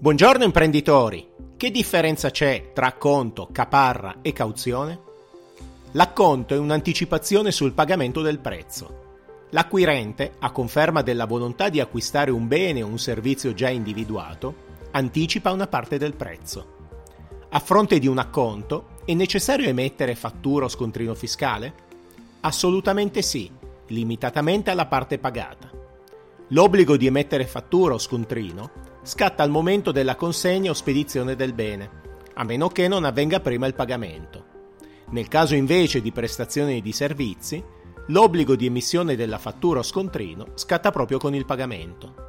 Buongiorno imprenditori! Che differenza c'è tra acconto, caparra e cauzione? L'acconto è un'anticipazione sul pagamento del prezzo. L'acquirente, a conferma della volontà di acquistare un bene o un servizio già individuato, anticipa una parte del prezzo. A fronte di un acconto, è necessario emettere fattura o scontrino fiscale? Assolutamente sì, limitatamente alla parte pagata. L'obbligo di emettere fattura o scontrino scatta al momento della consegna o spedizione del bene, a meno che non avvenga prima il pagamento. Nel caso invece di prestazioni di servizi, l'obbligo di emissione della fattura o scontrino scatta proprio con il pagamento.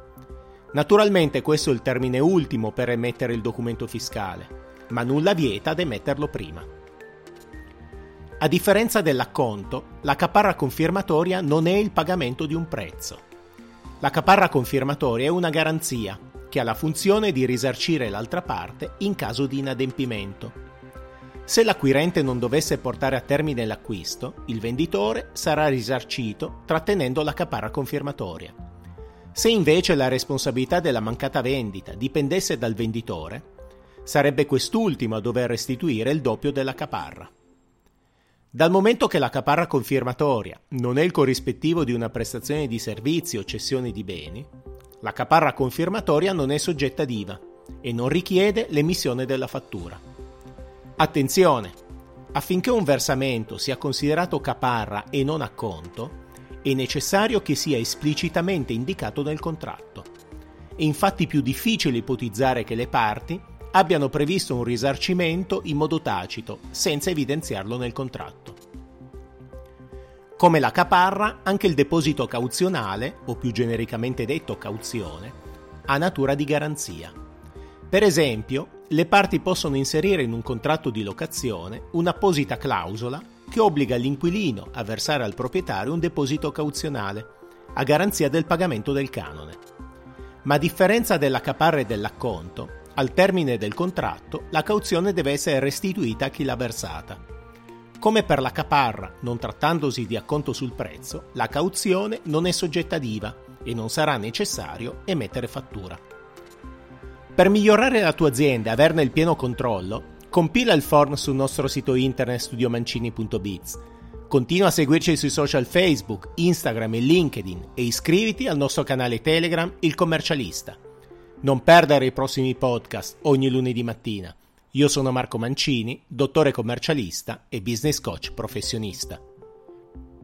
Naturalmente questo è il termine ultimo per emettere il documento fiscale, ma nulla vieta ad emetterlo prima. A differenza dell'acconto, la caparra confermatoria non è il pagamento di un prezzo. La caparra confermatoria è una garanzia che ha la funzione di risarcire l'altra parte in caso di inadempimento. Se l'acquirente non dovesse portare a termine l'acquisto, il venditore sarà risarcito trattenendo la caparra confermatoria. Se invece la responsabilità della mancata vendita dipendesse dal venditore, sarebbe quest'ultimo a dover restituire il doppio della caparra. Dal momento che la caparra confermatoria non è il corrispettivo di una prestazione di servizi o cessione di beni, la caparra confermatoria non è soggetta ad IVA e non richiede l'emissione della fattura. Attenzione! Affinché un versamento sia considerato caparra e non acconto, è necessario che sia esplicitamente indicato nel contratto. È infatti più difficile ipotizzare che le parti abbiano previsto un risarcimento in modo tacito, senza evidenziarlo nel contratto. Come la caparra, anche il deposito cauzionale, o più genericamente detto cauzione, ha natura di garanzia. Per esempio, le parti possono inserire in un contratto di locazione un'apposita clausola che obbliga l'inquilino a versare al proprietario un deposito cauzionale, a garanzia del pagamento del canone. Ma a differenza della caparra e dell'acconto, al termine del contratto la cauzione deve essere restituita a chi l'ha versata. Come per la caparra, non trattandosi di acconto sul prezzo, la cauzione non è soggetta ad IVA e non sarà necessario emettere fattura. Per migliorare la tua azienda e averne il pieno controllo, compila il form sul nostro sito internet studiomancini.biz. Continua a seguirci sui social Facebook, Instagram e LinkedIn e iscriviti al nostro canale Telegram Il Commercialista. Non perdere i prossimi podcast ogni lunedì mattina. Io sono Marco Mancini, dottore commercialista e business coach professionista.